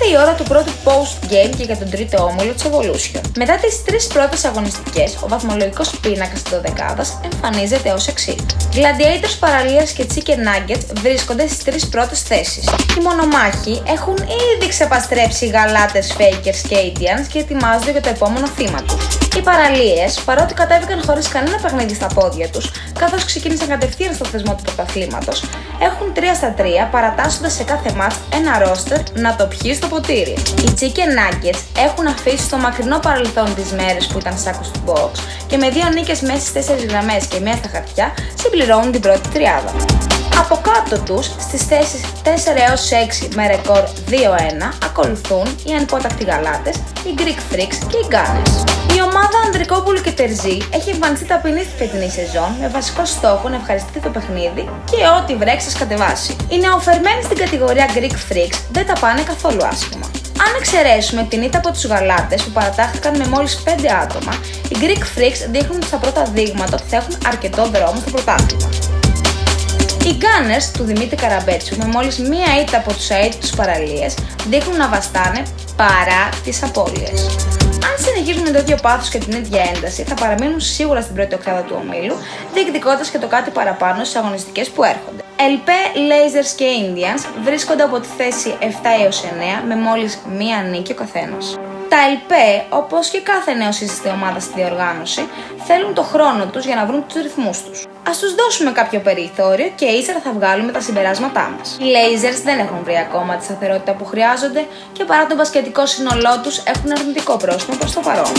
ήρθε η ώρα του πρώτου post-game και για τον τρίτο όμιλο της Evolution. Μετά τις τρεις πρώτες αγωνιστικές, ο βαθμολογικός πίνακας της 12 εμφανίζεται ως εξής. Gladiators Παραλία και Chicken Nuggets βρίσκονται στις τρεις πρώτες θέσεις. Οι μονομάχοι έχουν ήδη ξεπαστρέψει οι γαλάτες Fakers και Indians και ετοιμάζονται για το επόμενο θύμα τους. Οι παραλίες, παρότι κατέβηκαν χωρίς κανένα παιχνίδι στα πόδια τους, καθώς ξεκίνησαν κατευθείαν στο θεσμό του πρωταθλήματος, έχουν 3 στα 3 παρατάσσοντας σε κάθε μάτς ένα ρόστερ να το πιει στο ποτήρι. Οι Chicken Nuggets έχουν αφήσει στο μακρινό παρελθόν τις μέρες που ήταν σάκος του box και με δύο νίκες μέσα στις 4 γραμμές και μία στα χαρτιά συμπληρώνουν την πρώτη τριάδα. Από κάτω τους, στις θέσεις 4 έως 6 με ρεκόρ 2-1, ακολουθούν οι ανυπότακτοι γαλάτες, οι Greek Freaks και οι Gunners. Η ομάδα Ανδρικόπουλου και Τερζή έχει εμφανιστεί ταπεινή στη φετινή σεζόν με βασικό στόχο να ευχαριστείτε το παιχνίδι και ό,τι βρέξει σας κατεβάσει. Οι νεοφερμένοι στην κατηγορία Greek Freaks δεν τα πάνε καθόλου άσχημα. Αν εξαιρέσουμε την ήττα από τους γαλάτες που παρατάχθηκαν με μόλις 5 άτομα, οι Greek Freaks δείχνουν στα πρώτα δείγματα ότι θα έχουν αρκετό δρόμο στο πρωτάθλημα. Οι Gunners του Δημήτρη Καραμπέτσου με μόλις μία ήττα από τους αίτητους παραλίες δείχνουν να βαστάνε παρά τις απώλειες. Αν συνεχίσουν το ίδιο πάθος και την ίδια ένταση, θα παραμείνουν σίγουρα στην πρώτη οκτάδα του ομίλου, διεκδικώντας και το κάτι παραπάνω στις αγωνιστικές που έρχονται. LP, Lasers και Indians βρίσκονται από τη θέση 7 έως 9 με μόλις μία νίκη ο καθένας. Τα ΕΛΠ, όπως και κάθε νέο σύστημα ομάδας στη διοργάνωση, θέλουν το χρόνο τους για να βρουν τους ρυθμούς τους. Α τους δώσουμε κάποιο περιθώριο και ύστερα θα βγάλουμε τα συμπεράσματά μας. Οι Lasers δεν έχουν βρει ακόμα τη σταθερότητα που χρειάζονται και παρά τον πασχετικό σύνολό τους έχουν αρνητικό πρόσωπο προς το παρόν.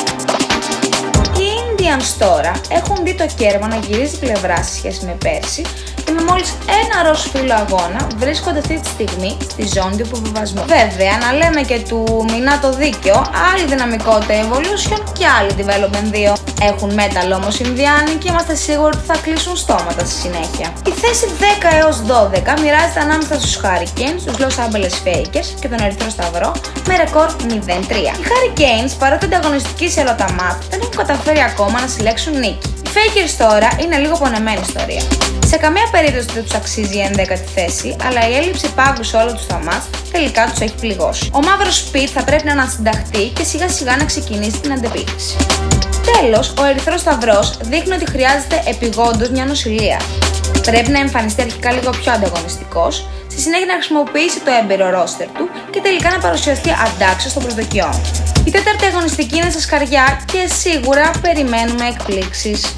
Οι Indians τώρα έχουν δει το κέρμα να γυρίζει πλευρά σε σχέση με πέρσι και με μόλις ένα ροζ φύλλο αγώνα βρίσκονται αυτή τη στιγμή στη ζώνη του υποβιβασμού. Βέβαια, να λέμε και του μηνά το δίκαιο, άλλη δυναμικότητα Evolution και άλλη Development 2. Έχουν metal όμως οι Ινδιάνοι και είμαστε σίγουροι ότι θα κλείσουν στόματα στη συνέχεια. Η θέση 10 έως 12 μοιράζεται ανάμεσα στους Hurricanes, τους Los Angeles Fakers και τον Ερυθρό Σταυρό με ρεκόρ 0-3. Οι Hurricanes, παρότι ανταγωνιστικοί σε όλα τα μάτ, δεν έχουν καταφέρει ακόμα να συλλέξουν νίκη. Οι Fakers τώρα είναι λίγο πονεμένη ιστορία. Σε καμία περίπτωση δεν τους αξίζει η 11η θέση, αλλά η έλλειψη πάγκου σε όλο τους τα μάτς τελικά τους έχει πληγώσει. Ο μαύρος Σπιτ θα πρέπει να ανασυνταχθεί και σιγά σιγά να ξεκινήσει την αντεπίθεση. Τέλος, ο Ερυθρός Σταυρός δείχνει ότι χρειάζεται επιγόντως μια νοσηλεία. Πρέπει να εμφανιστεί αρχικά λίγο πιο ανταγωνιστικός, στη συνέχεια να χρησιμοποιήσει το έμπειρο ρόστερ του και τελικά να παρουσιαστεί αντάξιο των προσδοκιών. Η τέταρτη αγωνιστική είναι στα σκαριά και σίγουρα περιμένουμε εκπλήξεις.